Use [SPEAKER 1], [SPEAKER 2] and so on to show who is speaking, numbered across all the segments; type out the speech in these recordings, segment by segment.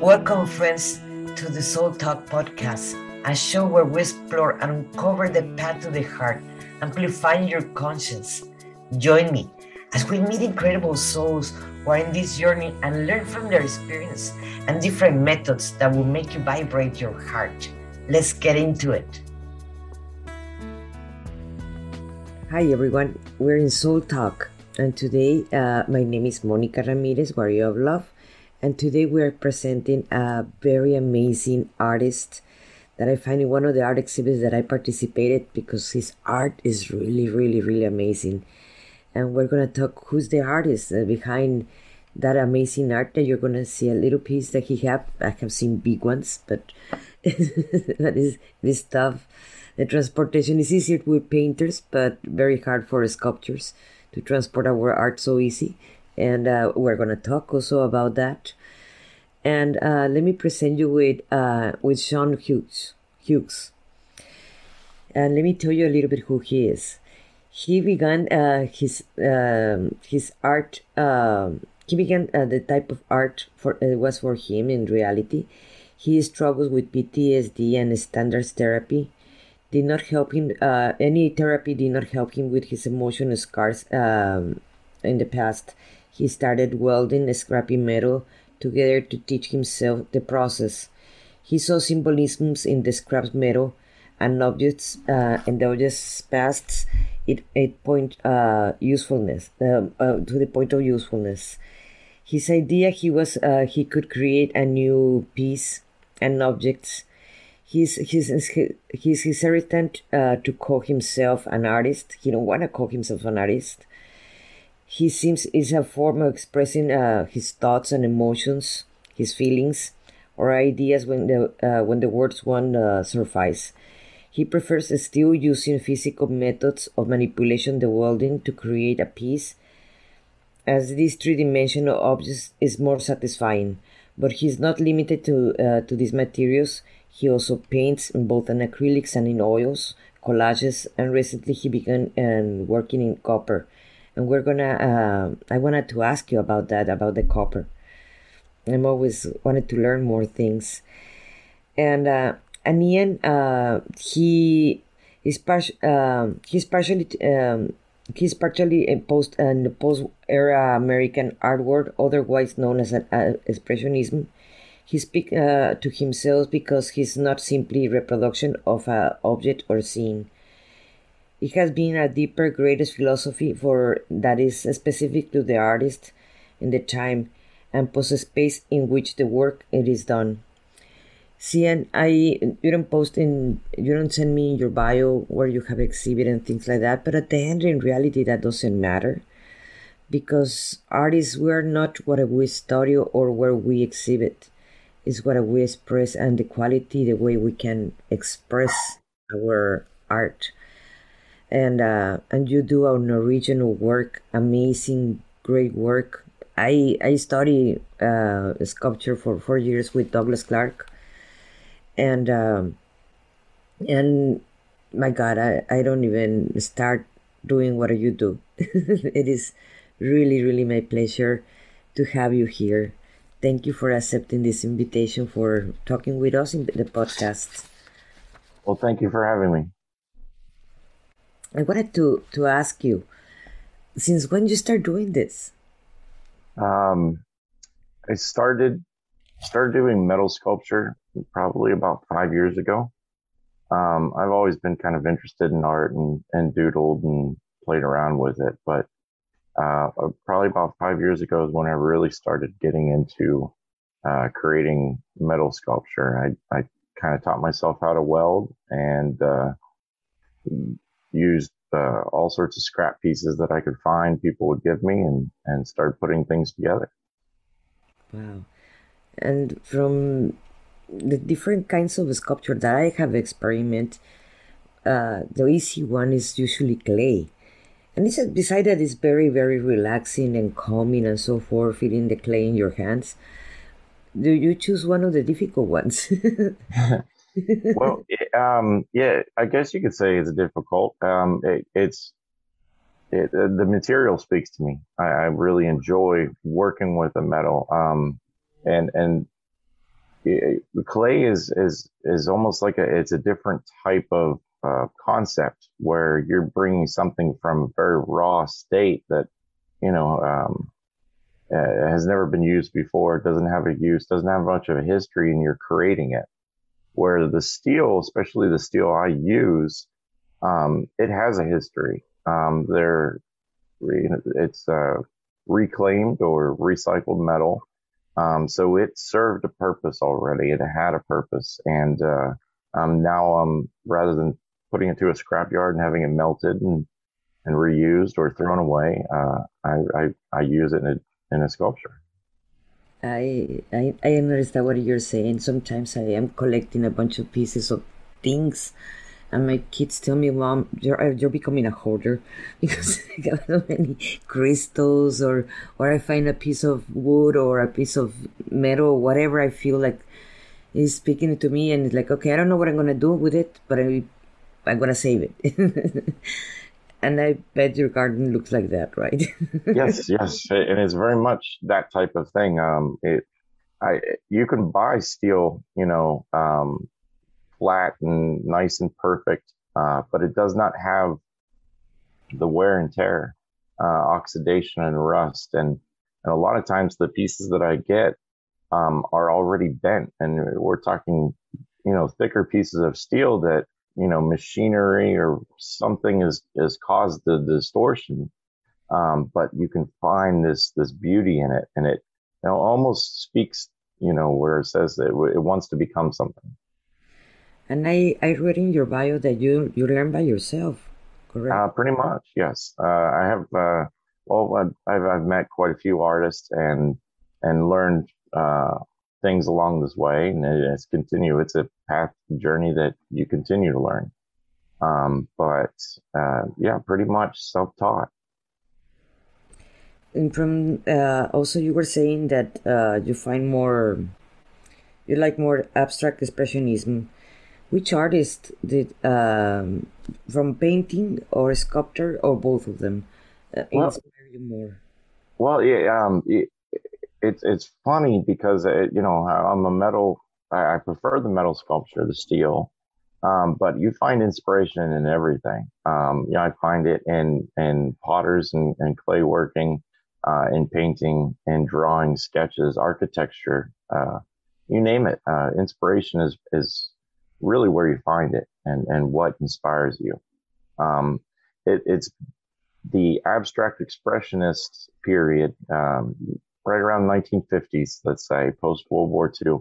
[SPEAKER 1] Welcome, friends, to the Soul Talk podcast, a show where we explore and uncover the path to the heart, amplifying your conscience. Join me as we meet incredible souls who are in this journey and learn from their experience and different methods that will make you vibrate your heart. Let's get into it. Hi, everyone. We're in Soul Talk, and today uh, my name is Monica Ramirez, Warrior of Love, and today we're presenting a very amazing artist that I find in one of the art exhibits that I participated because his art is really, really, really amazing. And we're gonna talk who's the artist behind that amazing art that you're gonna see a little piece that he have. I have seen big ones, but that is this stuff the transportation is easier with painters, but very hard for sculptures to transport our art so easy. And uh, we're gonna talk also about that. And uh, let me present you with uh, with Sean Hughes. Hughes. And let me tell you a little bit who he is. He began uh, his um, his art. Um, he began uh, the type of art for it was for him in reality. He struggles with PTSD and standards therapy did not help him. Uh, any therapy did not help him with his emotional scars um, in the past. He started welding scrappy metal together to teach himself the process. He saw symbolisms in the scrap metal and objects uh, and objects past it, it point uh, usefulness um, uh, to the point of usefulness. His idea he was uh, he could create a new piece and objects he's he's he's he's hesitant uh, to call himself an artist. He don't want to call himself an artist. He seems is a form of expressing uh, his thoughts and emotions, his feelings, or ideas when the uh, when the words won't uh, suffice. He prefers still using physical methods of manipulation the welding to create a piece, as this three-dimensional object is more satisfying. But he's not limited to uh, to these materials he also paints in both in acrylics and in oils, collages, and recently he began um, working in copper. And we're gonna, uh, I wanted to ask you about that, about the copper. I'm always wanted to learn more things. And, uh, and uh, he is par- uh, he's partially, um, he's partially in post in the post-era American art world, otherwise known as an uh, expressionism he speaks uh, to himself because he's not simply reproduction of an object or scene. It has been a deeper, greatest philosophy for that is specific to the artist in the time and post space in which the work it is done. See, and I you don't post in you don't send me your bio where you have exhibit and things like that, but at the end, in reality, that doesn't matter because artists we are not what we study or where we exhibit is what we express and the quality, the way we can express our art. And uh, and you do an original work, amazing, great work. I I study uh, sculpture for four years with Douglas Clark, and um, and my God, I, I don't even start doing what you do. it is really really my pleasure to have you here Thank you for accepting this invitation for talking with us in the podcast.
[SPEAKER 2] Well, thank you for having me.
[SPEAKER 1] I wanted to, to ask you, since when you start doing this?
[SPEAKER 2] Um, I started started doing metal sculpture probably about five years ago. Um, I've always been kind of interested in art and, and doodled and played around with it, but uh, uh, probably about five years ago is when I really started getting into uh, creating metal sculpture. I, I kind of taught myself how to weld and uh, used uh, all sorts of scrap pieces that I could find people would give me and, and start putting things together.
[SPEAKER 1] Wow. And from the different kinds of sculpture that I have experimented, uh, the easy one is usually clay and said, beside that, it's very, very relaxing and calming and so forth, feeling the clay in your hands. Do you choose one of the difficult ones?
[SPEAKER 2] well, um, yeah, I guess you could say it's difficult. Um, it, it's it, the material speaks to me. I, I, really enjoy working with the metal, um, and and clay is is is almost like a it's a different type of uh, concept where you're bringing something from a very raw state that you know um, uh, has never been used before, doesn't have a use, doesn't have much of a history, and you're creating it. Where the steel, especially the steel I use, um, it has a history. Um, there, it's uh, reclaimed or recycled metal. Um, so it served a purpose already. It had a purpose, and uh, um, now um, rather than putting it to a scrapyard and having it melted and and reused or thrown away, uh, I, I, I use it in a, in a sculpture.
[SPEAKER 1] I, I I understand what you're saying. Sometimes I am collecting a bunch of pieces of things and my kids tell me, "Mom, you're uh, you're becoming a hoarder because I got so many crystals, or or I find a piece of wood or a piece of metal, whatever I feel like is speaking to me, and it's like, okay, I don't know what I'm gonna do with it, but I I'm gonna save it." and I bet your garden looks like that, right?
[SPEAKER 2] yes, yes, and it's very much that type of thing. Um, it, I, you can buy steel, you know, um, flat and nice and perfect, uh, but it does not have the wear and tear, uh, oxidation and rust. And, and a lot of times the pieces that I get um, are already bent, and we're talking, you know, thicker pieces of steel that you know machinery or something has has caused the distortion. Um, but you can find this this beauty in it, and it you know, almost speaks, you know, where it says that it, it wants to become something.
[SPEAKER 1] And I, I read in your bio that you, you learn by yourself, correct?
[SPEAKER 2] Uh, pretty much, yes. Uh, I have, uh, well, I've, I've met quite a few artists and, and learned, uh, things along this way. And it's continue. It's a path journey that you continue to learn. Um, but, uh, yeah, pretty much self-taught.
[SPEAKER 1] And from, uh, also you were saying that, you find more, you like more abstract expressionism which artist did um, from painting or sculptor or both of them uh, well, inspire you more?
[SPEAKER 2] Well, yeah, um, it, it's it's funny because it, uh, you know I'm a metal. I, I, prefer the metal sculpture, the steel, um, but you find inspiration in everything. Um, you know, I find it in in potters and, and clay working, uh, in painting and drawing, sketches, architecture. Uh, you name it. Uh, inspiration is is really where you find it and, and what inspires you. Um, it, it's the abstract expressionist period, um, right around 1950s, let's say, post World War II,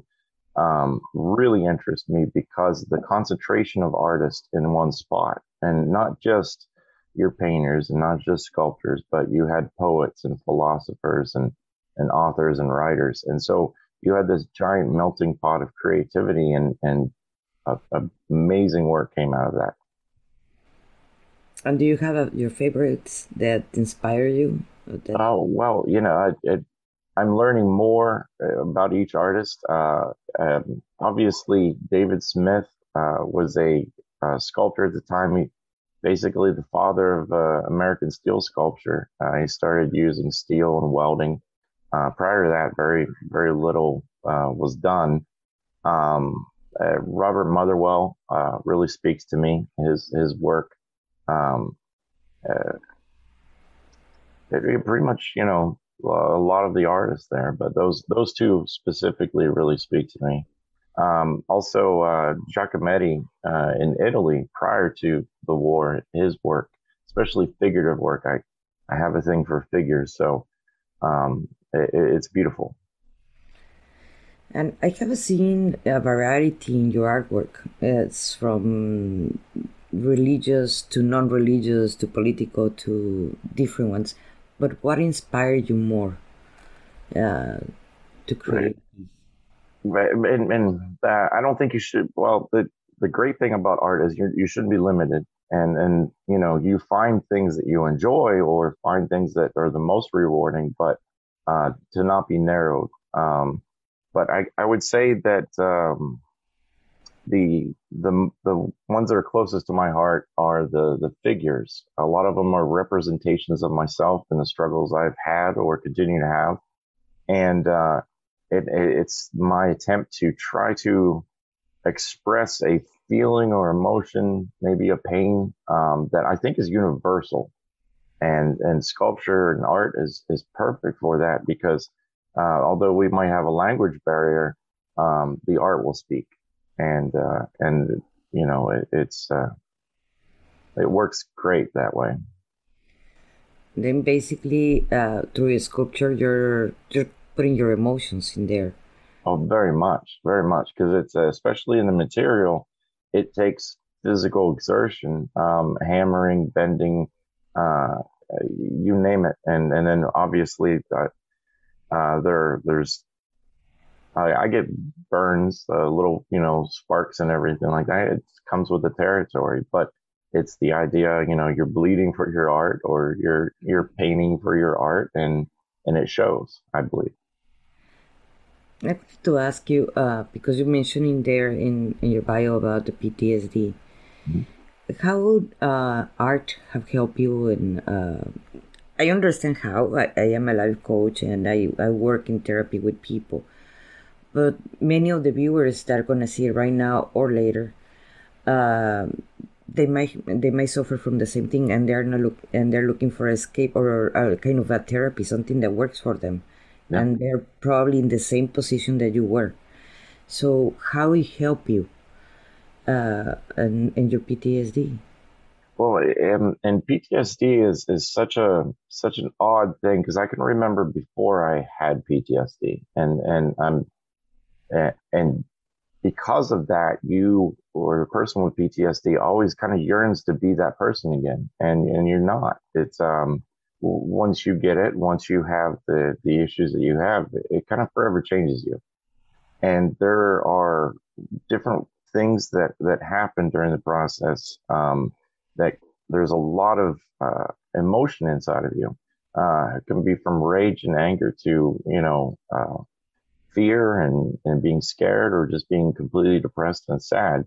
[SPEAKER 2] um, really interests me because the concentration of artists in one spot, and not just your painters and not just sculptors, but you had poets and philosophers and, and authors and writers. And so you had this giant melting pot of creativity and, and amazing work came out of that.
[SPEAKER 1] And do you have a, your favorites that inspire you?
[SPEAKER 2] That... Oh well, you know, I, am learning more uh, about each artist. Uh, um, obviously, David Smith uh, was a, a, sculptor at the time. He basically the father of uh, American steel sculpture. Uh, he started using steel and welding. Uh, prior to that, very very little was done. Um, uh, Robert Motherwell uh, really speaks to me. His his work, um, uh, it, it pretty much you know a lot of the artists there, but those those two specifically really speak to me. Um, also, uh, Giacometti uh, in Italy prior to the war, his work, especially figurative work, I I have a thing for figures, so um, it, it's beautiful.
[SPEAKER 1] And I have seen a variety in your artwork. It's from religious to non religious to political to different ones. But what inspired you more uh, to create?
[SPEAKER 2] Right. And, and I don't think you should. Well, the, the great thing about art is you you shouldn't be limited. And, and, you know, you find things that you enjoy or find things that are the most rewarding, but uh, to not be narrowed. Um, but I, I would say that um, the the the ones that are closest to my heart are the the figures. A lot of them are representations of myself and the struggles I've had or continue to have, and uh, it, it, it's my attempt to try to express a feeling or emotion, maybe a pain um, that I think is universal. And and sculpture and art is is perfect for that because uh, although we might have a language barrier, um, the art will speak, and uh, and you know it, it's uh, it works great that way.
[SPEAKER 1] Then basically, uh, through your sculpture, you're you're putting your emotions in there.
[SPEAKER 2] Oh, very much, very much, because it's uh, especially in the material, it takes physical exertion, um, hammering, bending, uh, you name it, and and then obviously uh, uh there there's I, I, get burns, uh, little you know sparks and everything like that. It comes with the territory, but it's the idea you know you're bleeding for your art or you're you're painting for your art, and and it shows. I believe.
[SPEAKER 1] I have to ask you uh, because you mentioned in there in, in your bio about the PTSD. Mm-hmm. How would uh, art have helped you? And uh, I understand how. I, I, am a life coach and I, I work in therapy with people. But many of the viewers that are gonna see it right now or later, um, they might they might suffer from the same thing, and they're not look and they're looking for escape or a kind of a therapy, something that works for them yeah. and they're probably in the same position that you were. So how it help you uh, in, in your PTSD?
[SPEAKER 2] Well, and, and PTSD is, is such a such an odd thing because I can remember before I had PTSD, and and I'm and because of that, you or a person with PTSD always kind of yearns to be that person again, and and you're not. It's um once you get it, once you have the, the issues that you have, it kind of forever changes you. And there are different things that, that happen during the process um, that there's a lot of uh, emotion inside of you. Uh, it can be from rage and anger to, you know, uh, fear and, and being scared or just being completely depressed and sad.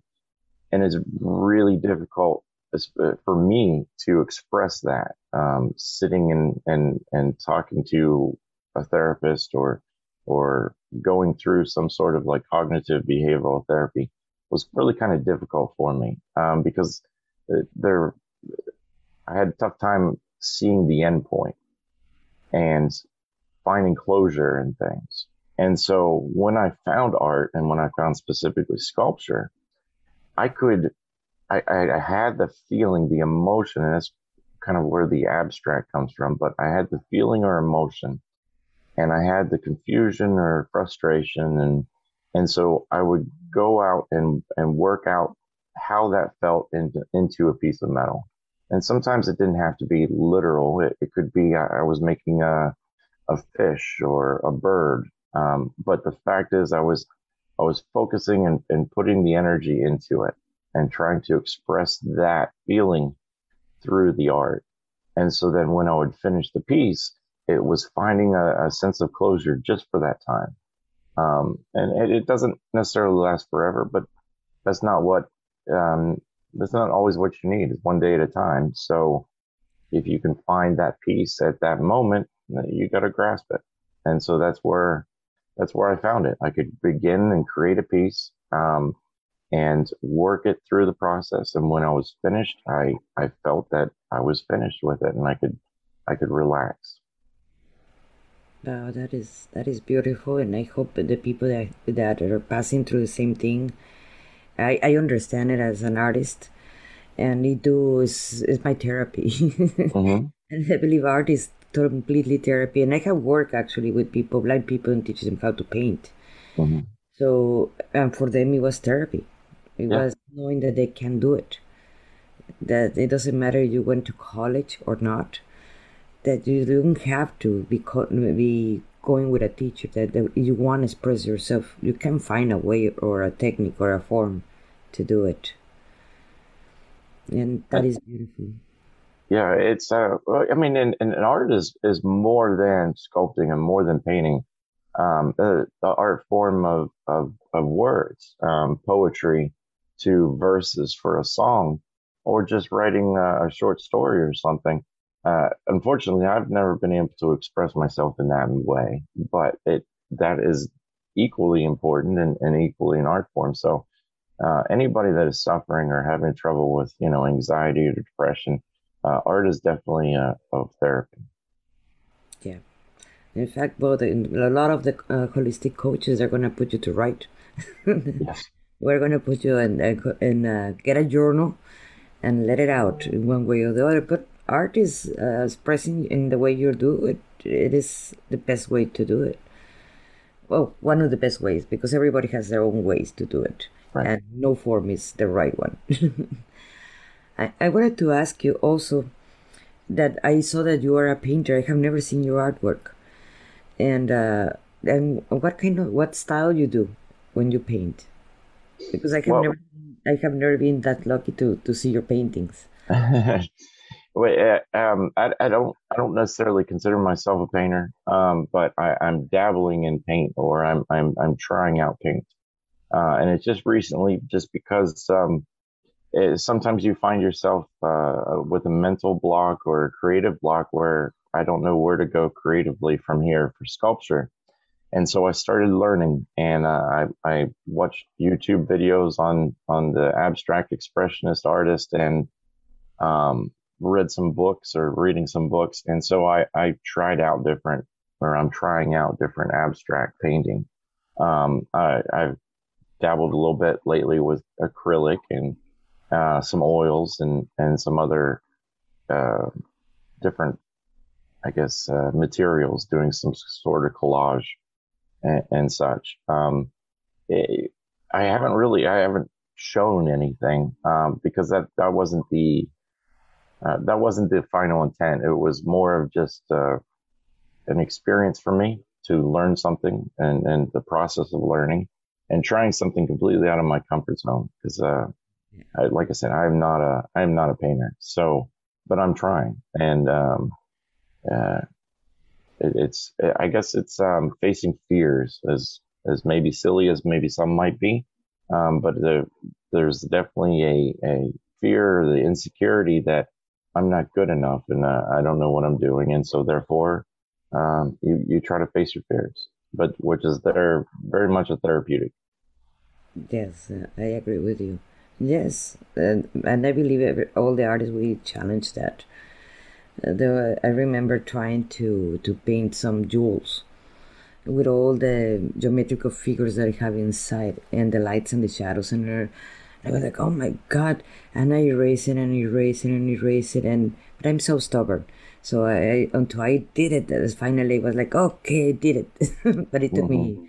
[SPEAKER 2] And it's really difficult uh, for me to express that, um, sitting and, and, and talking to a therapist or, or going through some sort of like cognitive behavioral therapy was really kind of difficult for me, um, because there, I had a tough time seeing the end point and finding closure and things. And so when I found art and when I found specifically sculpture, I could I, I, had the feeling, the emotion, and that's kind of where the abstract comes from, but I had the feeling or emotion and I had the confusion or frustration and and so I would go out and, and work out how that felt into, into a piece of metal. And sometimes it didn't have to be literal. It, it could be I, I, was making a, a fish or a bird. Um, but the fact is I was I was focusing and, and putting the energy into it and trying to express that feeling through the art. And so then when I would finish the piece, it was finding a, a sense of closure just for that time. Um, and it, it, doesn't necessarily last forever, but that's not what, um, that's not always what you need. It's one day at a time. So if you can find that piece at that moment, you got to grasp it. And so that's where, that's where I found it. I could begin and create a piece. Um, and work it through the process. And when I was finished, I, I felt that I was finished with it and I could, I could relax.
[SPEAKER 1] Wow, that is that is beautiful, and I hope that the people that that are passing through the same thing, I, I understand it as an artist, and it do is is my therapy, mm-hmm. and I believe art is completely therapy. And I have worked actually with people, blind people, and teach them how to paint. Mm-hmm. So, and for them, it was therapy. It yeah. was knowing that they can do it. That it doesn't matter you went to college or not. That you don't have to be be going with a teacher. That, that you want to express yourself, you can find a way or a technique or a form to do it. And that is beautiful.
[SPEAKER 2] Yeah, it's uh, I mean, and, and art is is more than sculpting and more than painting. Um, the, the art form of of, of words, um, poetry, to verses for a song or just writing a, a short story or something. Uh, unfortunately, I've never been able to express myself in that way, but it that is equally important and, and equally an art form. So uh, anybody that is suffering or having trouble with you know anxiety or depression, uh, art is definitely a, a therapy.
[SPEAKER 1] Yeah, in fact, both a lot of the uh, holistic coaches are going to put you to write. yes. We're going to put you in and uh, get a journal and let it out in one way or the other. But art is uh, expressing in the way you do it. It is the best way to do it. Well, one of the best ways because everybody has their own ways to do it right. and no form is the right one. I, I wanted to ask you also that I saw that you are a painter. I have never seen your artwork, and uh, and what kind of what style you do when you paint? Because I have well, never I have never been that lucky to to see your paintings.
[SPEAKER 2] Wait, uh, um, I, I don't I don't necessarily consider myself a painter, um, but I, I'm dabbling in paint, or I'm I'm I'm trying out paint. Uh, and it's just recently, just because um, it, sometimes you find yourself uh, with a mental block or a creative block where I don't know where to go creatively from here for sculpture. And so I started learning, and uh, I, I watched YouTube videos on on the abstract expressionist artist, and um, read some books or reading some books. And so I, I tried out different, or I'm trying out different abstract painting. Um, I, I've dabbled a little bit lately with acrylic and uh, some oils and and some other uh, different, I guess, uh, materials, doing some sort of collage and, and such. Um, it, I haven't really, I haven't shown anything um, because that that wasn't the uh, that wasn't the final intent. It was more of just uh, an experience for me to learn something and and the process of learning and trying something completely out of my comfort zone because uh, I, like I said, I'm not a I'm not a painter. So, but I'm trying, and um, uh, it, it's I guess it's um, facing fears as as maybe silly as maybe some might be, um, but the, there's definitely a a fear, the insecurity that I'm not good enough and uh, I don't know what I'm doing, and so therefore, um, you you try to face your fears, but which is there very much a therapeutic.
[SPEAKER 1] Yes, I agree with you. Yes, and, and I believe every, all the artists we challenge that. Uh, the, I remember trying to, to paint some jewels with all the geometrical figures that I have inside and the lights and the shadows and her. I was like, oh my god! And I erase it and erase it and erase it, and but I'm so stubborn. So I until I did it, finally I was like, okay, I did it. but it took mm-hmm. me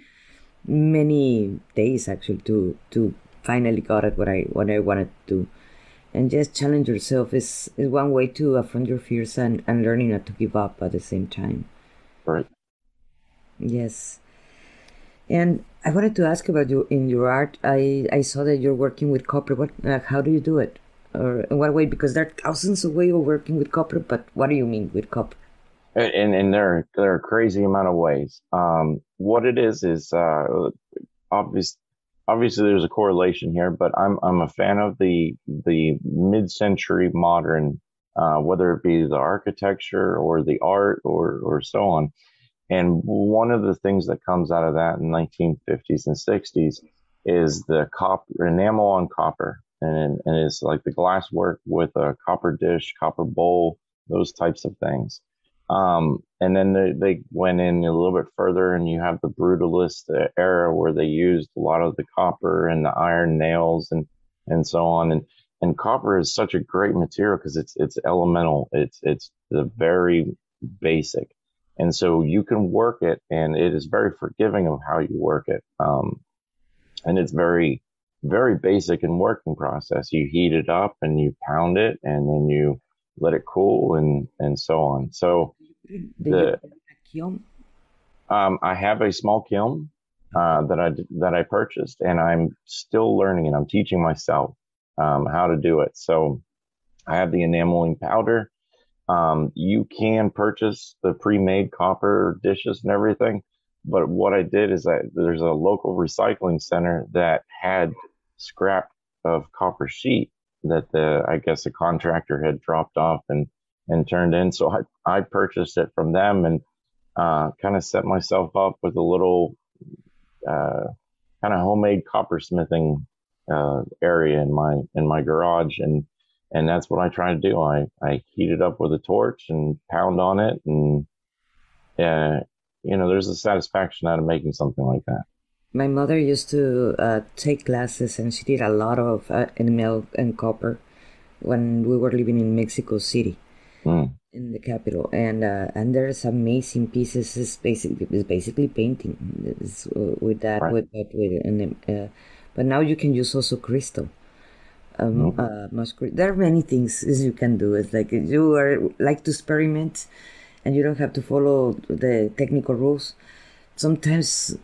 [SPEAKER 1] many days actually to to finally got it what I what I wanted to And just challenge yourself is, is one way to affront your fears and, and learning not to give up at the same time.
[SPEAKER 2] Right.
[SPEAKER 1] Yes. And I wanted to ask about you in your art. I, I saw that you're working with copper. What? Uh, how do you do it? Or in what way? Because there are thousands of ways of working with copper. But what do you mean with copper?
[SPEAKER 2] and and there there are crazy amount of ways. Um, what it is is uh, obvious. Obviously, there's a correlation here, but I'm I'm a fan of the the mid-century modern, uh, whether it be the architecture or the art or or so on. And one of the things that comes out of that in 1950s and 60s is the copper enamel on copper, and and it's like the glass work with a copper dish, copper bowl, those types of things. Um, and then they, they went in a little bit further, and you have the brutalist era where they used a lot of the copper and the iron nails and and so on. And and copper is such a great material because it's it's elemental. It's it's the very basic, and so you can work it, and it is very forgiving of how you work it. Um, and it's very very basic in working process. You heat it up and you pound it, and then you let it cool and and so on. So the kiln? Um, I have a small kiln uh, that I that I purchased, and I'm still learning, and I'm teaching myself um, how to do it. So I have the enameling powder. Um, you can purchase the pre-made copper dishes and everything, but what I did is that there's a local recycling center that had scrap of copper sheet that the I guess the contractor had dropped off and and turned in. So I, I purchased it from them and uh, kind of set myself up with a little uh, kind of homemade coppersmithing uh, area in my in my garage, and and that's what I try to do. I I heat it up with a torch and pound on it, and uh, you know, there's a satisfaction out of making something like that.
[SPEAKER 1] My mother used to uh, take classes, and she did a lot of uh, enamel and copper when we were living in Mexico City, mm. In the capital. And uh, and there's amazing pieces. It's basically it's basically painting it's, uh, with that right. with that with and uh, but now you can use also crystal. Um, mm. there are many things you can do. It's like you are like to experiment, and you don't have to follow the technical rules. Sometimes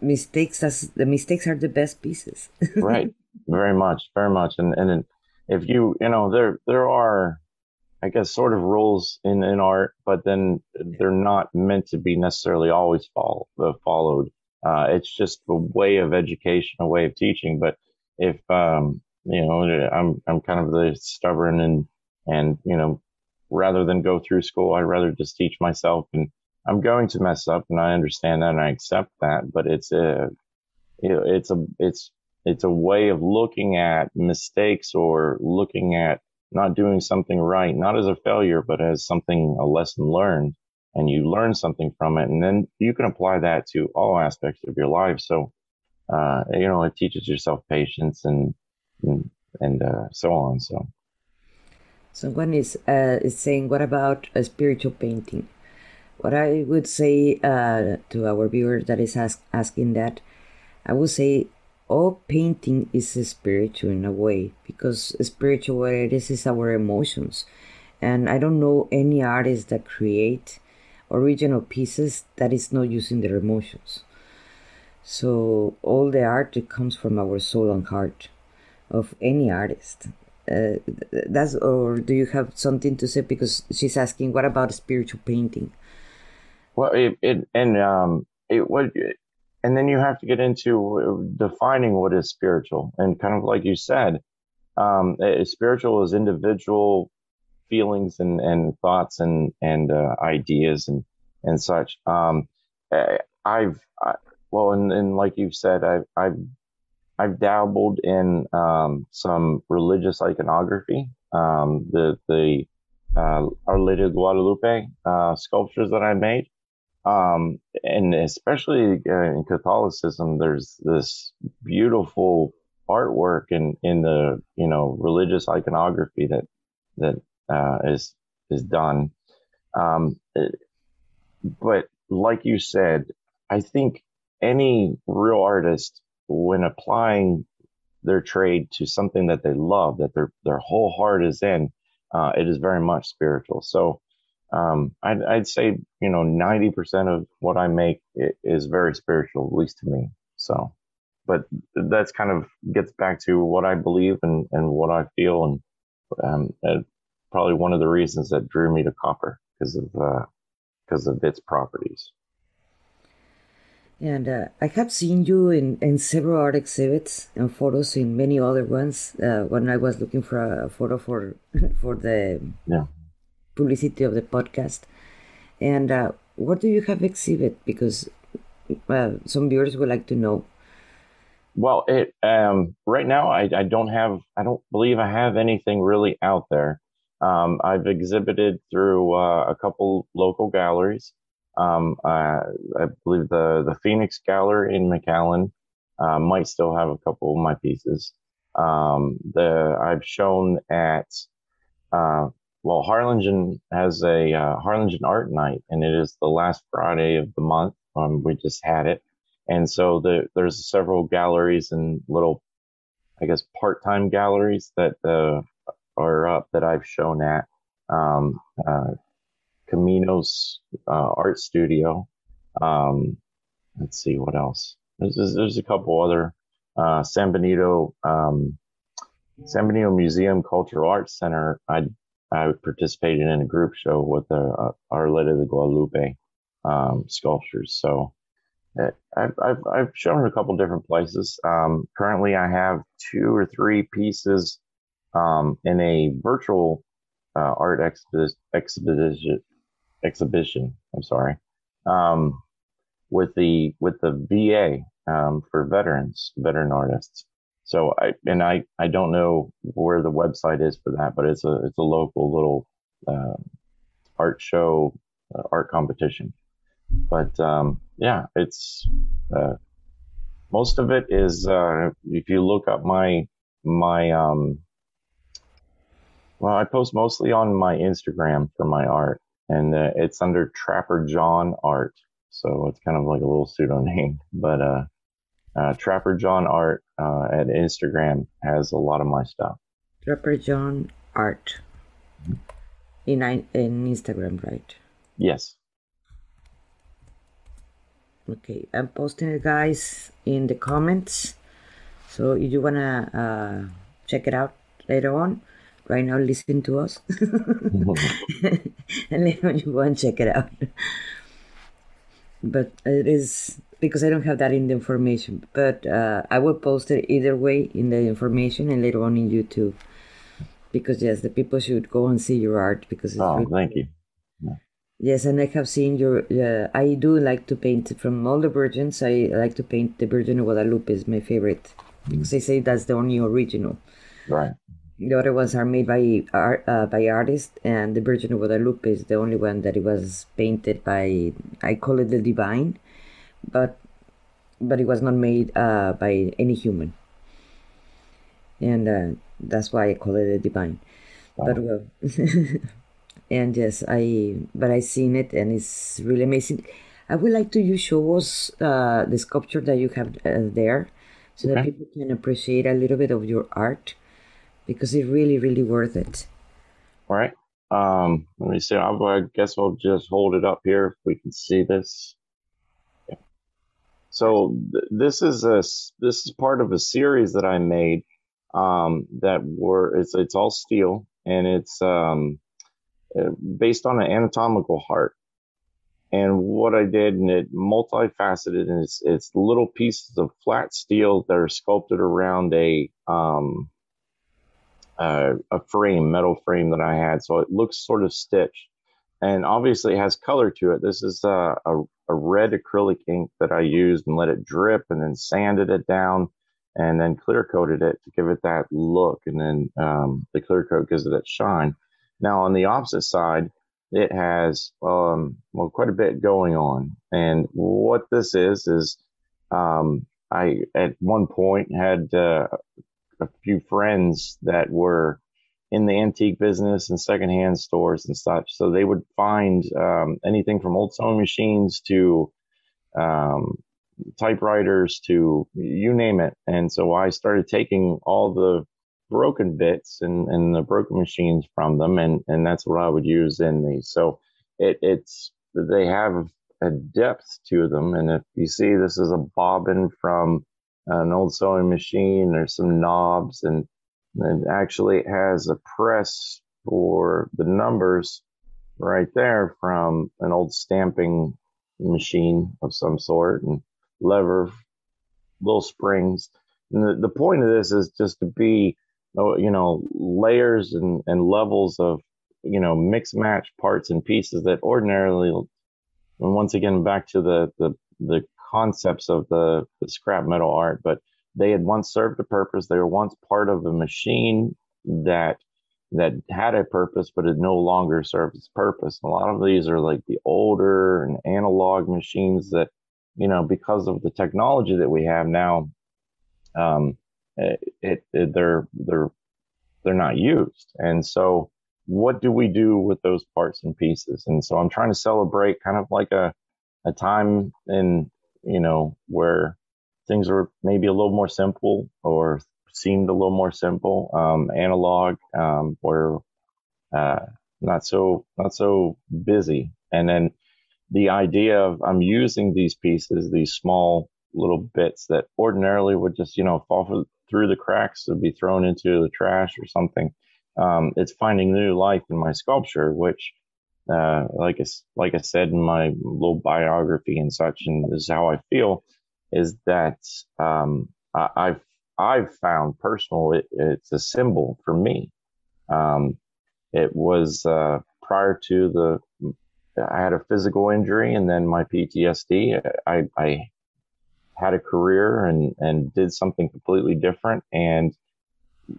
[SPEAKER 1] mistakes as the mistakes are the best pieces.
[SPEAKER 2] right. Very much. Very much. And and if you you know there there are I guess sort of rules in, in art, but then they're not meant to be necessarily always follow, uh, followed. Uh, it's just a way of education, a way of teaching. But if um, you know, I'm I'm kind of the stubborn and and you know, rather than go through school, I'd rather just teach myself. And I'm going to mess up, and I understand that, and I accept that. But it's a you know, it's a it's it's a way of looking at mistakes or looking at not doing something right, not as a failure, but as something, a lesson learned. And you learn something from it. And then you can apply that to all aspects of your life. So, uh, you know, it teaches yourself patience and, and, and uh, so on. So,
[SPEAKER 1] someone is, uh, is saying, what about a spiritual painting? What I would say uh, to our viewer that is ask, asking that, I would say all painting is spiritual in a way because spiritual what it is our emotions. And i don't know any artist that create original pieces that is not using their emotions. So all the art it comes from our soul and heart of any artist uh, that's or do you have something to say? Because she's asking what about spiritual painting?
[SPEAKER 2] Well it, it and um it what and then you have to get into uh, defining what is spiritual. And kind of like you said um, spiritual is individual feelings and, and thoughts and and uh, ideas and and such. Um, i've I, well and, and like you've said i've i've i've dabbled in um, some religious iconography um, the the uh, Our Lady of Guadalupe uh, sculptures that I made um, and especially uh, in Catholicism, there's this beautiful artwork in in the you know religious iconography that that uh, is is done. Um, it, but like you said, I think any real artist, when applying their trade to something that they love, that their their whole heart is in, uh, it is very much spiritual. So um, I'd, I'd say you know 90% of what i make is very spiritual at least to me so but that's kind of gets back to what i believe and, and what i feel and, um, and probably one of the reasons that drew me to copper because of because uh, of its properties
[SPEAKER 1] and uh, I have seen you in, in several art exhibits and photos in many other ones. Uh, when I was looking for a photo for for the
[SPEAKER 2] yeah
[SPEAKER 1] publicity of the podcast. And uh, what do you have exhibit? Because uh, some viewers would like to know.
[SPEAKER 2] Well, it um, right now I, I don't have I don't believe I have anything really out there. Um, I've exhibited through uh, a couple local galleries. Um, I believe the the Phoenix Gallery in McAllen uh, might still have a couple of my pieces. Um, the I've shown at uh, well, Harlingen has a uh, Harlingen Art Night, and it is the last Friday of the month. Um, we just had it, and so the, there's several galleries and little, I guess, part-time galleries that uh, are up that I've shown at. Um, uh, Camino's uh, Art Studio. Um, let's see what else. There's, there's a couple other uh, San Benito um, San Benito Museum Cultural Arts Center. I I participated in a group show with the uh, Our Lady de Guadalupe um, sculptures. So uh, I've, I've, I've shown a couple different places. Um, currently, I have two or three pieces um, in a virtual uh, art exhi- exhibition. Exhibition. I'm sorry. Um, with the with the VA um, for veterans, veteran artists. So I and I I don't know where the website is for that, but it's a it's a local little uh, art show, uh, art competition. But um, yeah, it's uh, most of it is uh, if you look up my my um, well, I post mostly on my Instagram for my art, and uh, it's under Trapper John Art. So it's kind of like a little pseudonym, but uh, Trapper John Art uh, at Instagram has a lot of my stuff.
[SPEAKER 1] Trapper John Art in in Instagram, right?
[SPEAKER 2] Yes.
[SPEAKER 1] Okay, I'm posting it, guys, in the comments. So if you wanna uh, check it out later on, right now listen to us, and later on you go and check it out. but it is because I don't have that in the information. But uh, I will post it either way in the information and later on in YouTube. Because yes, the people should go and see your art because.
[SPEAKER 2] oh, really thank you.
[SPEAKER 1] Yeah. Yes, and I have seen your. Uh, I do like to paint from all the virgins. I like to paint the Virgin of Guadalupe is my favorite because they say that's the only original.
[SPEAKER 2] Right.
[SPEAKER 1] The other ones are made by art uh, by artists, and the Virgin of Guadalupe is the only one that it was painted by. I call it the divine, but but it was not made uh, by any human, and uh, that's why I call it the divine. Wow. But well, and yes, I but I seen it, and it's really amazing. I would like to you show us uh, the sculpture that you have uh, there, so okay. that people can appreciate a little bit of your art, because it's really really worth it.
[SPEAKER 2] All right. Um, let me see. I guess I'll just hold it up here if we can see this. So th- this is a this is part of a series that I made um, that were it's it's all steel and it's um, uh, based on an anatomical heart. And what I did, and it multifaceted, and it's it's little pieces of flat steel that are sculpted around a um, uh, a frame, metal frame that I had, so it looks sort of stitched and obviously it has color to it. This is a, a, a, red acrylic ink that I used and let it drip and then sanded it down and then clear coated it to give it that look. And then um, the clear coat gives it that shine. Now on the opposite side, it has um, well quite a bit going on. And what this is is um, I at one point had uh, a few friends that were in the antique business and secondhand stores and such. So they would find um, anything from old sewing machines to um, typewriters to you name it. And so I started taking all the broken bits and, and the broken machines from them, and, and that's what I would use in these. So it, it's they have a depth to them. And if you see, this is a bobbin from an old sewing machine. There's some knobs and it actually has a press for the numbers right there from an old stamping machine of some sort and lever, little springs. And the, the point of this is just to be, oh, you know, layers and, and levels of, you know, mix match parts and pieces that ordinarily, and once again, back to the, the, the concepts of the, the scrap metal art, but they had once served a purpose. They were once part of a machine that that had a purpose, but it no longer serves its purpose. A lot of these are like the older and analog machines that, you know, because of the technology that we have now, um, it, it, it they're they're they're not used. And so, what do we do with those parts and pieces? And so, I'm trying to celebrate kind of like a a time in you know where things were maybe a little more simple or seemed a little more simple, um, analog, um, were uh, not so not so busy. And then the idea of I'm using these pieces, these small little bits that ordinarily would just you know fall through the cracks to be thrown into the trash or something. Um, it's finding new life in my sculpture, which, uh, like I, like I said in my little biography and such, and this is how I feel is that um, I, have I've found personal it, it's a symbol for me. Um, it was uh, prior to the I had a physical injury and then my PTSD. I, I had a career and and did something completely different. And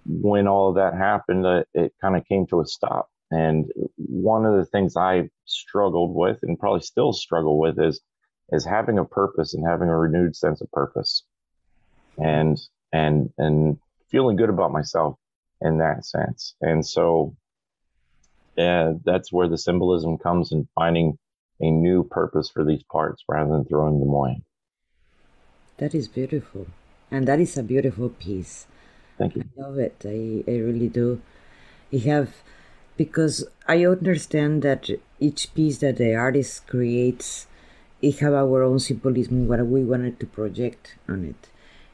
[SPEAKER 2] when all of that happened, uh, it kind of came to a stop. And one of the things I struggled with, and probably still struggle with, is is having a purpose and having a renewed sense of purpose, and and and feeling good about myself in that sense. And so, uh, that's where the symbolism comes in finding a new purpose for these parts rather than throwing them away.
[SPEAKER 1] That is beautiful, and that is a beautiful piece.
[SPEAKER 2] Thank you.
[SPEAKER 1] I love it. I, I really do. You have because I understand that each piece that the artist creates, it have our own symbolism, what we wanted to project on it,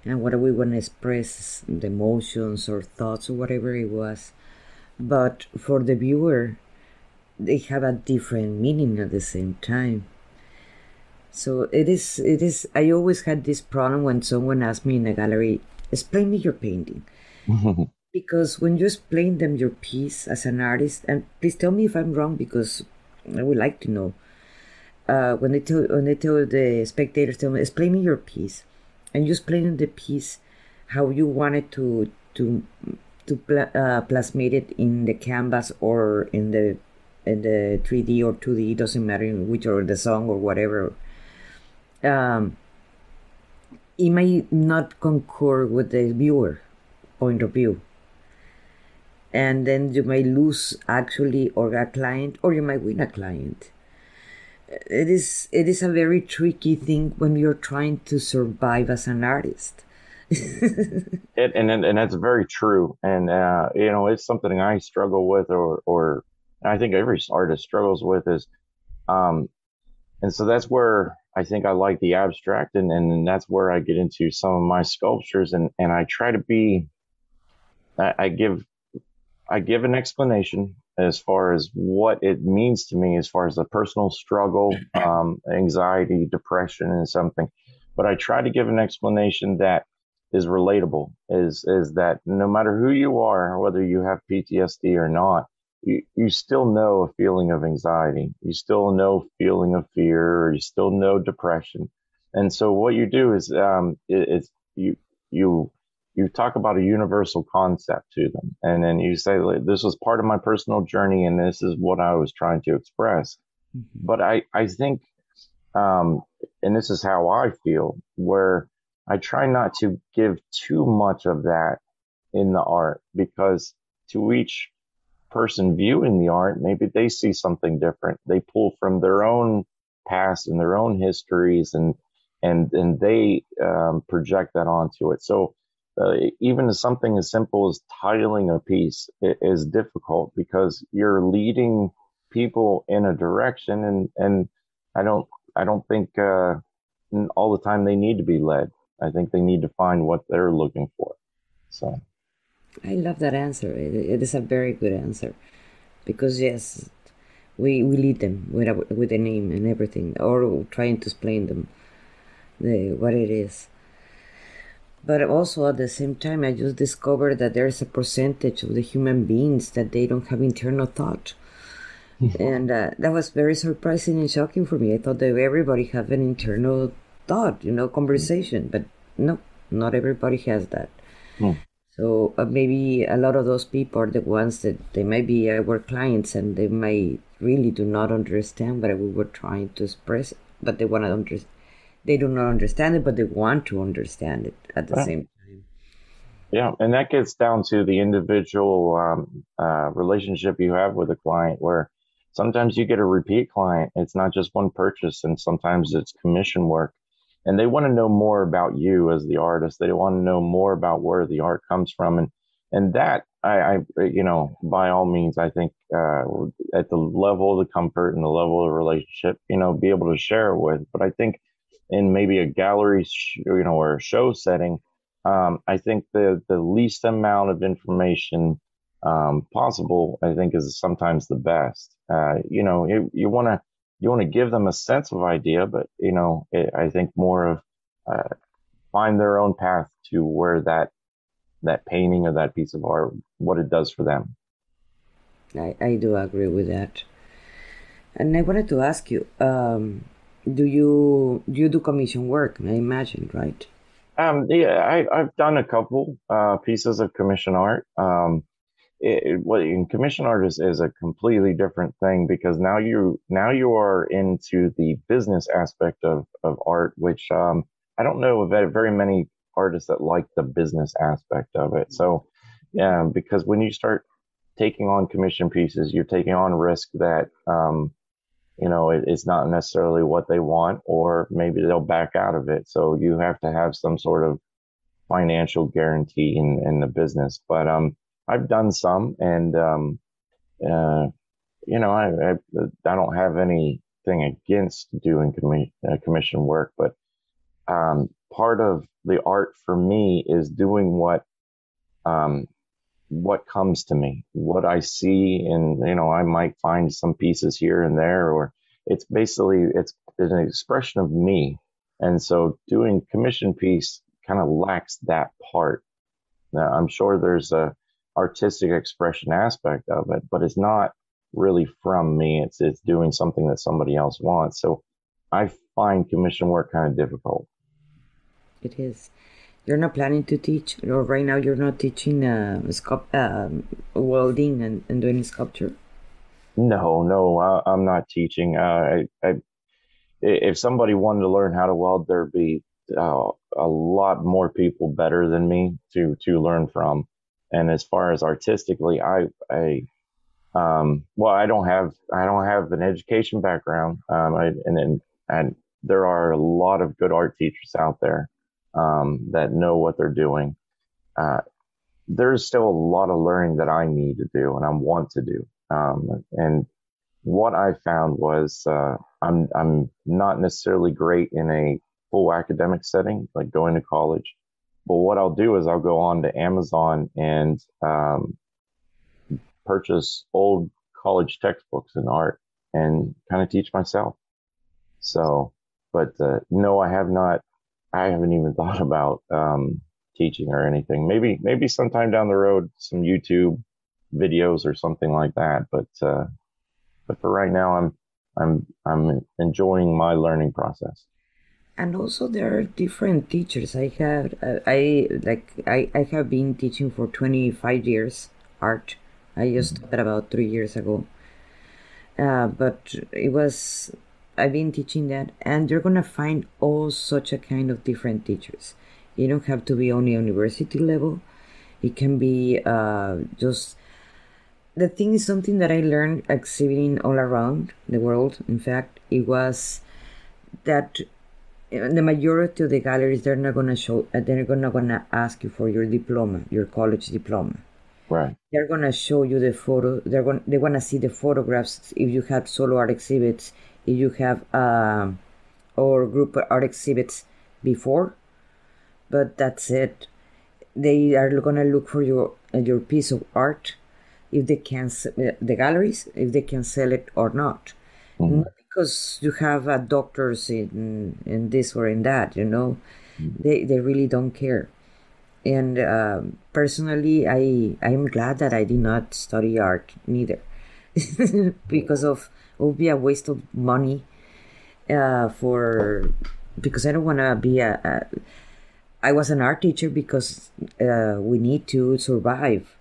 [SPEAKER 1] and what we want to express, the emotions or thoughts or whatever it was. But for the viewer, they have a different meaning at the same time. So it is. It is. I always had this problem when someone asked me in a gallery, "Explain me your painting." because when you explain them your piece as an artist, and please tell me if I'm wrong because I would like to know. Uh, when they tell when they tell the spectators, tell me explain me your piece, and you explain the piece how you wanted to to to pla- uh, plasmate it in the canvas or in the in the 3D or 2D, doesn't matter which or the song or whatever. Um, it may not concur with the viewer point of view. And then you may lose actually or a client or you might win a client it is it is a very tricky thing when you're trying to survive as an artist.
[SPEAKER 2] It, and, and that's very true. And uh, you know it's something i struggle with or or i think every artist struggles with is um and so that's where i think i like the abstract and and that's where i get into some of my sculptures and and i try to be I, I give I give an explanation as far as what it means to me, as far as a personal struggle, um, anxiety, depression, and something. But I try to give an explanation that is relatable. Is is that no matter who you are, whether you have PTSD or not, you, you still know a feeling of anxiety. You still know feeling of fear, or you still know depression. And so what you do is um, it, it's you you you talk about a universal concept to them and then you say this was part of my personal journey and this is what i was trying to express. Mm-hmm. but i i think um and this is how i feel where i try not to give too much of that in the art because to each person viewing the art maybe they see something different. They pull from their own past and their own histories and and and they um, project that onto it. So uh, even something as simple as titling a piece is difficult because you're leading people in a direction and and I don't I don't think uh, all the time they need to be led. I think they need to find what they're looking for. So
[SPEAKER 1] I love that answer. it, is a very good answer because yes, we we lead them with a, with a name and everything, or trying to explain them the what it is. But also at the same time, I just discovered that there's a percentage of the human beings that they don't have internal thought. and uh, that was very surprising and shocking for me. I thought that everybody have an internal thought, you know, conversation, but no, not everybody has that. Mm. So uh, maybe a lot of those people are the ones that they might be our clients and they might really do not understand what we were trying to express, but they want to understand they do not understand it, but they want to understand it at the yeah. same time.
[SPEAKER 2] Yeah, and that gets down to the individual um, uh, relationship you have with a client, where sometimes you get a repeat client. It's not just one purchase, and sometimes it's commission work. And they want to know more about you as the artist. They want to know more about where the art comes from, and and that I, I you know, by all means, I think uh, at the level of the comfort and the level of the relationship, you know, be able to share it with. But I think in maybe a gallery, sh- you know, or a show setting, um, I think the the least amount of information um, possible, I think, is sometimes the best. Uh, you know, it, you want to you want to give them a sense of idea, but you know, it, I think more of uh, find their own path to where that that painting or that piece of art, what it does for them.
[SPEAKER 1] I, I do agree with that. And I wanted to ask you, um, do you you do commission work? I imagine, right?
[SPEAKER 2] Um, yeah, I, have done a couple uh, pieces of commission art. Um, it, commission art is, is a completely different thing because now you now you are into the business aspect of of art, which um, I don't know of very many artists that like the business aspect of it. So, yeah, because when you start taking on commission pieces, you're taking on risk that um, you know it, it's not necessarily what they want, or maybe they'll back out of it. So you have to have some sort of financial guarantee in in the business. But um, I've done some, and um, uh, you know, I, I, I don't have anything against doing commi- uh, commission work, but um, part of the art for me is doing what um, what comes to me, what I see, and you know, I might find some pieces here and there, or it's basically it's, it's an expression of me, and so doing commission piece kind of lacks that part. Now, I'm sure there's a artistic expression aspect of it, but it's not really from me. It's it's doing something that somebody else wants. So I find commission work kind of difficult.
[SPEAKER 1] It is. You're not planning to teach, or right now you're not teaching uh, sculpt, uh, welding and, and doing sculpture.
[SPEAKER 2] No, no, I, am not teaching. Uh, I, I, if somebody wanted to learn how to weld, there'd be uh, a lot more people better than me to to learn from. And as far as artistically, I, I, um, well, I don't have, I don't have an education background. Um, I, and then, and there are a lot of good art teachers out there, um, that know what they're doing. Uh, there's still a lot of learning that I need to do and I want to do. Um, and what I found was, uh, I'm, I'm not necessarily great in a full academic setting, like going to college. But what I'll do is I'll go on to Amazon and um, purchase old college textbooks in art and kind of teach myself. So, but uh, no, I have not. I haven't even thought about um, teaching or anything. Maybe, maybe sometime down the road, some YouTube videos or something like that. But, uh, but for right now, I'm, I'm, I'm enjoying my learning process
[SPEAKER 1] and also there are different teachers i have uh, i like I, I have been teaching for 25 years art i just mm-hmm. started about three years ago uh, but it was i've been teaching that and you're gonna find all such a kind of different teachers. You don't have to be on the university level. It can be uh, just the thing is something that i learned exhibiting all around the world. In fact it was that the majority of the galleries they're not going to show uh, they're not going to ask you for your diploma your college diploma.
[SPEAKER 2] Right.
[SPEAKER 1] They're going to show you the photo they're gonna they want to see the photographs if you have solo art exhibits you have uh, or group art exhibits before but that's it. They are to look for your uh, your piece of art if they can uh, the galleries if they can sell it or not. Mm-hmm. Because you have uh, doctors in in this or in that you know? Mm-hmm. they they really don't care. And uh, personally i i'm glad that i did not study art neither because of it would be a waste of money uh, for because i don't want to be a, a I was an art teacher because uh, we need to survive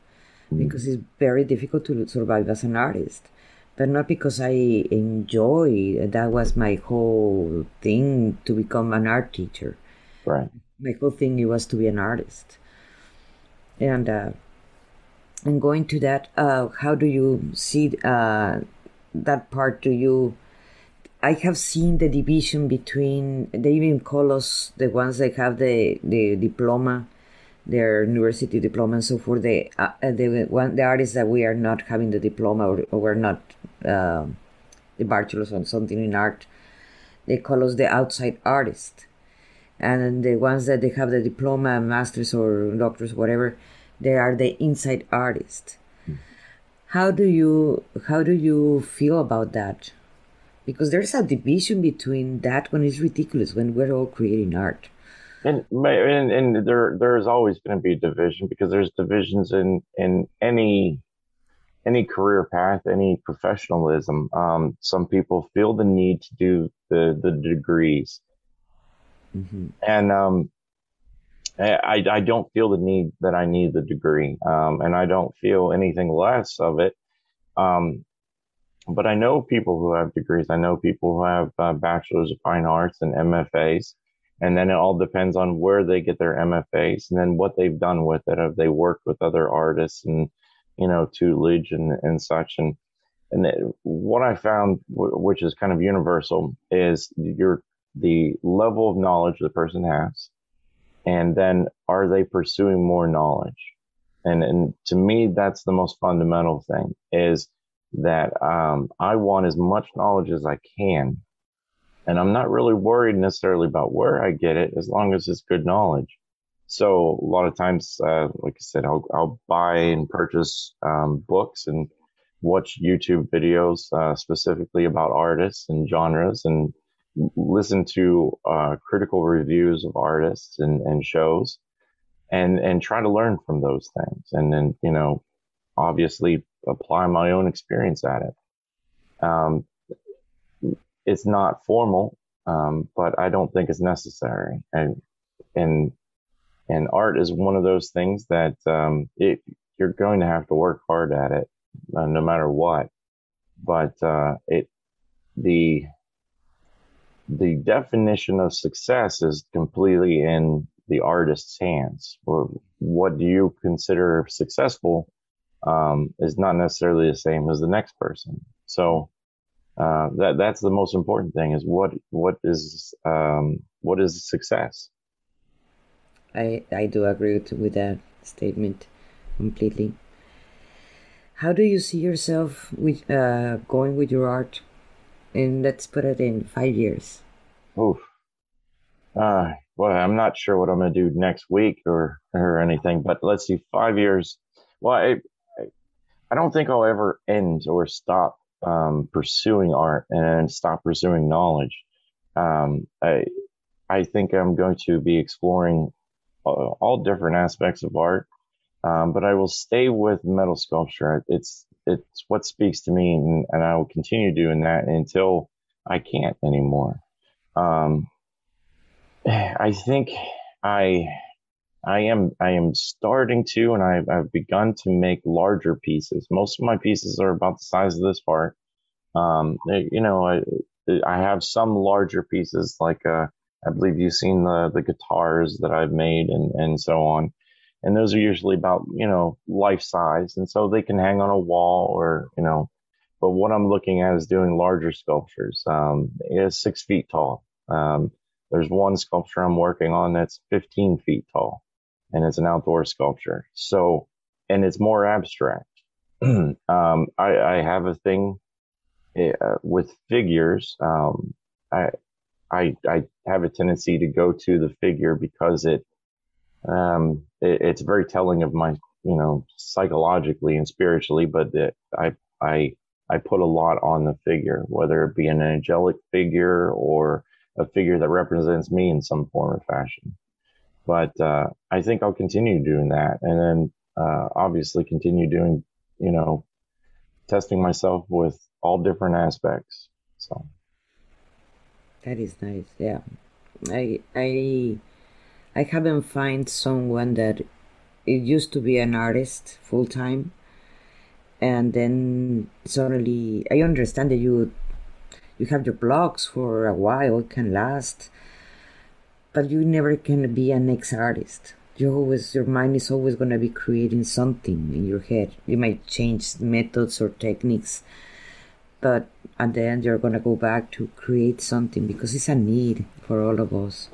[SPEAKER 1] mm-hmm. because it's very difficult to survive as an artist but not because I enjoy. That was my whole thing to become an art teacher.
[SPEAKER 2] Right.
[SPEAKER 1] My whole thing it was to be an artist, and uh, and going to that, uh, how do you see uh, that part? Do you? I have seen the division between. They even call us the ones that have the the diploma their university diploma and so forth. The uh, the one the artists that we are not having the diploma or, or we're not uh, the bachelor's or something in art, they call us the outside artist, and the ones that they have the diploma, masters or doctors, whatever, they are the inside artist. Mm. How do you how do you feel about that? Because there's a division between that one is ridiculous when we're all creating art.
[SPEAKER 2] And, and and there there is always going to be a division because there's divisions in in any any career path, any professionalism. Um, some people feel the need to do the the degrees, mm-hmm. and um, I I don't feel the need that I need the degree, um, and I don't feel anything less of it. Um, but I know people who have degrees. I know people who have uh, bachelors of fine arts and MFAs, and then it all depends on where they get their MFAs and then what they've done with it. Have they worked with other artists and you know tutelage and and such and and what I found, which is kind of universal, is your the level of knowledge the person has, and then are they pursuing more knowledge? And and to me, that's the most fundamental thing is that um, I want as much knowledge as I can. And I'm not really worried necessarily about where I get it as long as it's good knowledge. So a lot of times, uh, like I said, I'll, I'll buy and purchase um, books and watch YouTube videos uh, specifically about artists and genres and listen to uh, critical reviews of artists and, and shows and and try to learn from those things and then you know obviously apply my own experience at it. Um, it's not formal, um, but I don't think it's necessary. And and and art is one of those things that um, it you're going to have to work hard at it, uh, no matter what. But uh, it the the definition of success is completely in the artist's hands. What do you consider successful um, is not necessarily the same as the next person. So uh, that that's the most important thing is what what is um, what is success.
[SPEAKER 1] I I do agree with, with that statement completely. How do you see yourself with uh, going with your art? And let's put it in five years.
[SPEAKER 2] Oof. Uh, well, I'm not sure what I'm going to do next week or or anything, but let's see, five years. Well, I, I don't think I'll ever end or stop um, pursuing art and stop pursuing knowledge. Um, I I think I'm going to be exploring all, all different aspects of art, um, but I will stay with metal sculpture. It's it's what speaks to me, and, and I will continue doing that until I can't anymore. Um, I think I I am I am starting to, and I've, I've begun to make larger pieces. Most of my pieces are about the size of this part. Um, you know, I I have some larger pieces, like uh, I believe you've seen the the guitars that I've made, and and so on. And those are usually about you know life size, and so they can hang on a wall or you know. But what I'm looking at is doing larger sculptures. Um, six feet tall. Um, there's one sculpture I'm working on that's 15 feet tall and it's an outdoor sculpture. So, and it's more abstract. um, I, I, have a thing uh, with figures. Um, I, I, I have a tendency to go to the figure because it, um, it, it's very telling of my, you know, psychologically and spiritually, but it, I, I, I put a lot on the figure, whether it be an angelic figure or a figure that represents me in some form or fashion. But uh, I think I'll continue doing that, and then uh, obviously continue doing, you know, testing myself with all different aspects. So
[SPEAKER 1] that is nice. Yeah, I I I haven't find someone that it used to be an artist full time, and then suddenly I understand that you you have your blogs for a while, it can last, but you never can be an ex artist. You always your mind is always gonna be creating something in your head. You might change methods or techniques, but at the end you're gonna go back to create something because it's a need for all of us.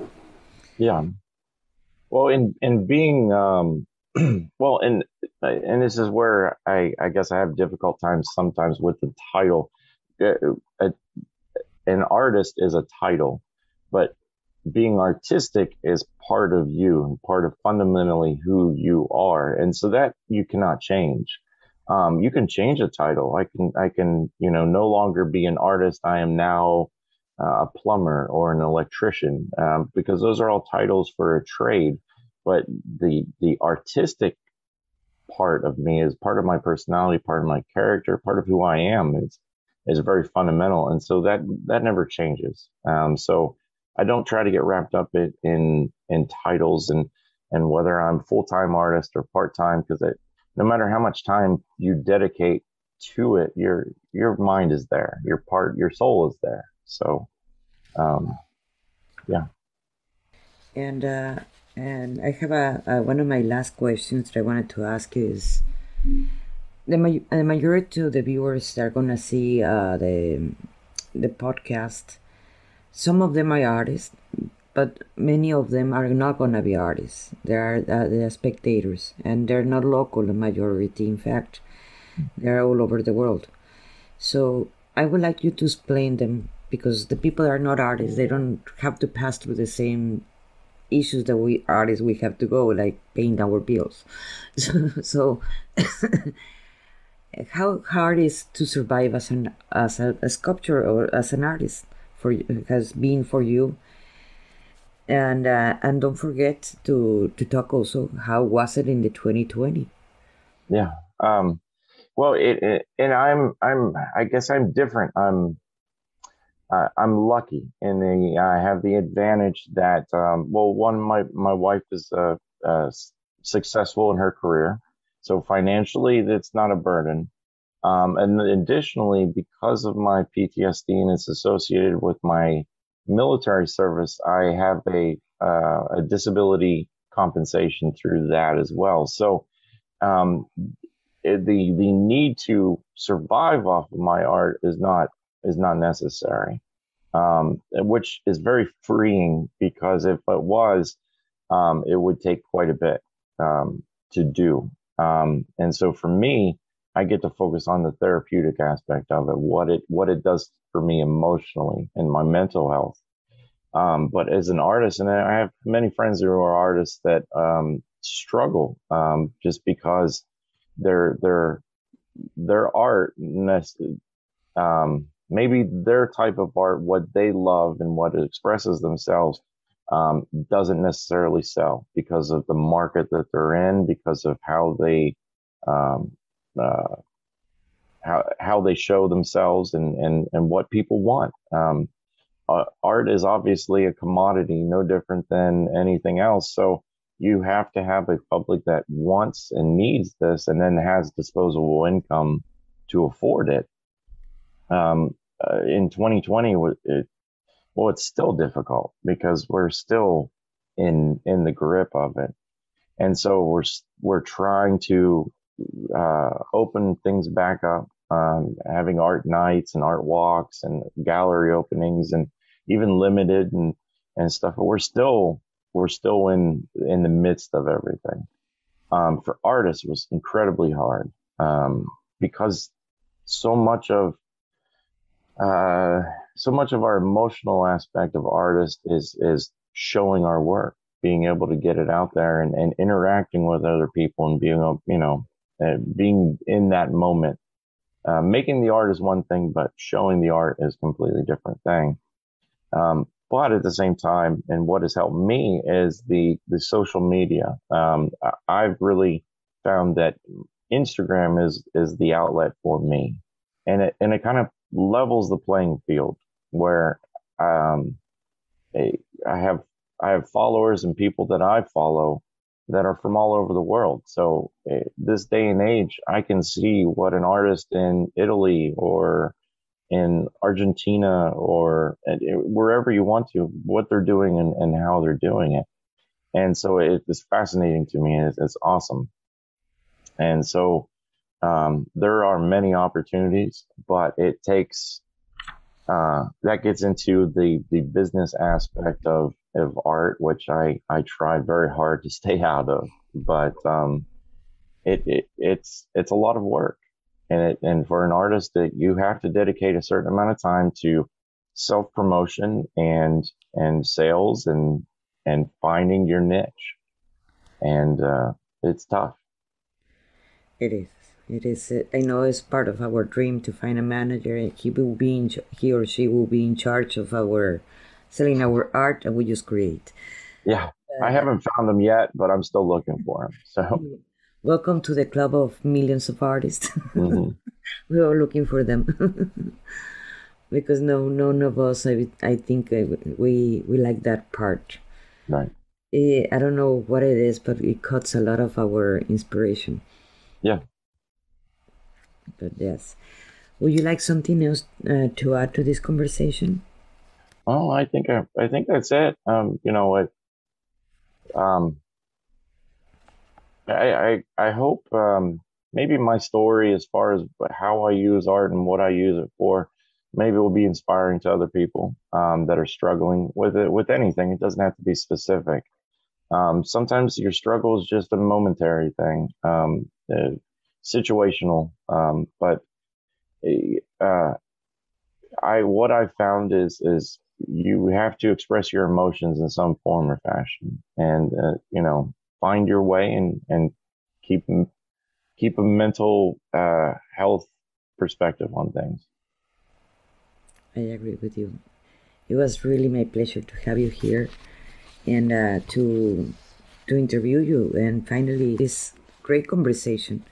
[SPEAKER 2] Yeah. Well, in in being um, well, and and this is where I I guess I have difficult times sometimes with the title. Uh, uh, an artist is a title, but being artistic is part of you and part of fundamentally who you are. And so that you cannot change. Um, you can change a title. I can, I can, you know, no longer be an artist. I am now uh, a plumber or an electrician, um, because those are all titles for a trade. But the, the artistic part of me, is part of my personality, part of my character, part of who I am. Is is very fundamental, and so that that never changes. Um, so I don't try to get wrapped up in in, in titles and and whether I'm full time artist or part time because no matter how much time you dedicate to it, your your mind is there, your part, your soul is there. So, um, yeah.
[SPEAKER 1] And uh, and I have a, a, one of my last questions that I wanted to ask is the, the majority of the viewers that are gonna see uh, the the podcast. Some of them are artists, but many of them are not gonna be artists. They are uh, they are spectators, and they're not local. The majority, in fact, they're all over the world. So I would like you to explain them because the people are not artists. They don't have to pass through the same issues that we artists we have to go like paying our bills. So, so how hard is to survive as an as a, a, sculptor or as an artist for has been for you? And uh, and don't forget to to talk also how was it in the 2020
[SPEAKER 2] yeah um well it, it and i'm i'm i guess i'm different. I'm uh, I'm lucky in the I have the advantage that um, well one my my wife is uh, uh, successful in her career, so financially it's not a burden. Um, and additionally, because of my PTSD and it's associated with my military service, I have a uh, a disability compensation through that as well. So um, the the need to survive off of my art is not is not necessary, um, which is very freeing because if it was, um, it would take quite a bit um, to do. Um, and so for me, I get to focus on the therapeutic aspect of it, what it what it does for me emotionally and my mental health. Um, but as an artist, and I have many friends who are artists that um, struggle just because their their their art um, maybe their type of art, what they love and what expresses themselves, um, doesn't necessarily sell because of the market that they're in, because of how they um, uh, how how they show themselves and and and what people want. Um, uh, art is obviously a commodity, no different than anything else. So you have to have a public that wants and needs this, and then has disposable income to afford it. Um, uh, in 2020, it, well, it's still difficult because we're still in in the grip of it, and so we're we're trying to uh, open things back up, um, having art nights and art walks and gallery openings, and even limited and and stuff. But we're still we're still in in the midst of everything. Um, for artists, it was incredibly hard um, because so much of uh, so much of our emotional aspect of artist is is showing our work, being able to get it out there and, and interacting with other people and being you know uh, being in that moment. Uh, making the art is one thing, but showing the art is completely different thing. Um, but at the same time, and what has helped me is the the social media. Um, I've really found that Instagram is is the outlet for me, and it and it kind of levels the playing field where um, I have I have followers and people that I follow that are from all over the world. So uh, this day and age, I can see what an artist in Italy or in Argentina or uh, wherever you want to, what they're doing and, and how they're doing it. And so it is fascinating to me. It's, it's awesome. And so um, there are many opportunities, but it takes uh, that gets into the the business aspect of of art, which I I try very hard to stay out of. But um, it, it it's it's a lot of work, and it and for an artist that you have to dedicate a certain amount of time to self promotion and and sales and and finding your niche, and uh, it's tough.
[SPEAKER 1] It is. It is. I know it's part of our dream to find a manager. He will be in, he or she will be in charge of our selling our art, and we just create.
[SPEAKER 2] Yeah, uh, I haven't found them yet, but I'm still looking for them. So.
[SPEAKER 1] welcome to the club of millions of artists. Mm-hmm. We're looking for them because no, none of us, I, I think, uh, we we like that part.
[SPEAKER 2] Right.
[SPEAKER 1] Eh, I don't know what it is, but it cuts a lot of our inspiration.
[SPEAKER 2] Yeah.
[SPEAKER 1] But yes, would you like something else uh, to add to this conversation?
[SPEAKER 2] Oh, I think I, I think that's it. Um, you know what? Um, I, I, I hope um, maybe my story, as far as how I use art and what I use it for, maybe will be inspiring to other people um, that are struggling with it with anything. It doesn't have to be specific. Um, sometimes your struggle is just a momentary thing, um, situational. Um, but uh, I what I found is is you have to express your emotions in some form or fashion, and uh, you know find your way and and keep keep a mental uh, health perspective on things.
[SPEAKER 1] I agree with you. It was really my pleasure to have you here and uh, to to interview you and finally this great conversation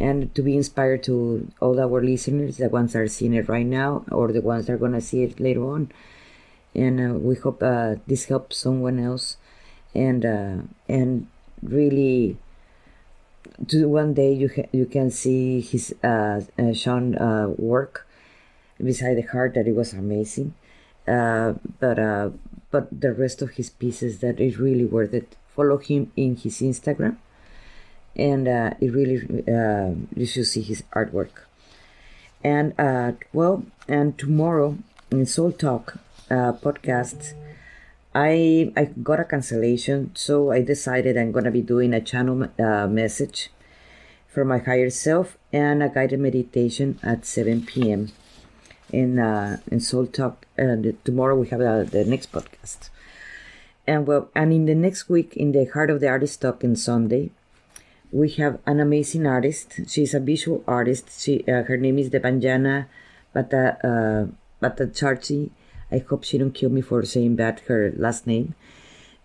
[SPEAKER 1] and to be inspired to all our listeners, the ones that are seeing it right now or the ones that are going to see it later on. And uh, we hope uh, this helps someone else and uh, and really to one day you ha- you can see his uh, uh, Sean uh, work beside the heart that it was amazing. But but the rest of his pieces that is really worth it. Follow him in his Instagram and uh, it really you should see his artwork and well and tomorrow in Soul Talk podcast I I got a cancellation, so I decided I'm gonna be doing a channel uh, message for my higher self and a guided meditation at 7 p.m. in uh, in Soul Talk. And tomorrow we have uh, the next podcast. And well, and in the next week, in the Heart of the Artist Talk in Sunday, we have an amazing artist. She's a visual artist. She uh, her name is Devanjana Bata uh, Bhattacharjee I hope she don't kill me for saying bad her last name.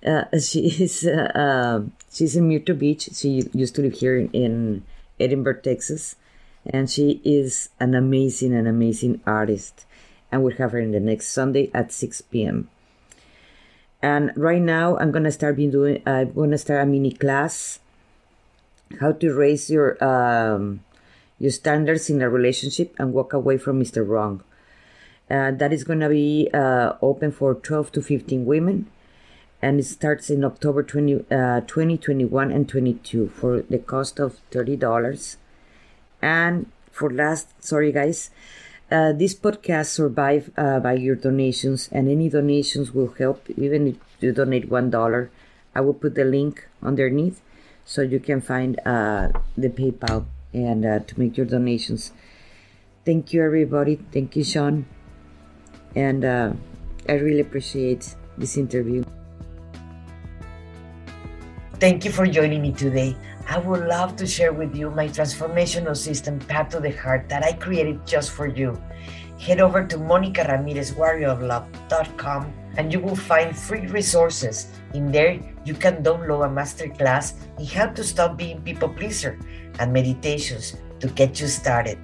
[SPEAKER 1] Uh, she is uh, uh, she's in Myrtle Beach. She used to live here in Edinburg, Texas, and she is an amazing, an amazing artist. And we'll have her in the next Sunday at 6 p.m. And right now, I'm gonna start being doing. I'm gonna start a mini class. How to raise your um, your standards in a relationship and walk away from Mr. Wrong. Uh, that is going to be uh, open for 12 to 15 women and it starts in October 20, uh, 2021 and 22 for the cost of $30. And for last, sorry guys, uh, this podcast survive uh, by your donations and any donations will help even if you donate one dollar i will put the link underneath so you can find uh, the paypal and uh, to make your donations thank you everybody thank you sean and uh, I really appreciate this interview. Thank you for joining me today. I would love to share with you my transformational system, Path to the Heart, that I created just for you. Head over to MonicaRamirezWarriorOfLove.com and you will find free resources. In there, you can download a masterclass in how to stop being people pleaser and meditations to get you started.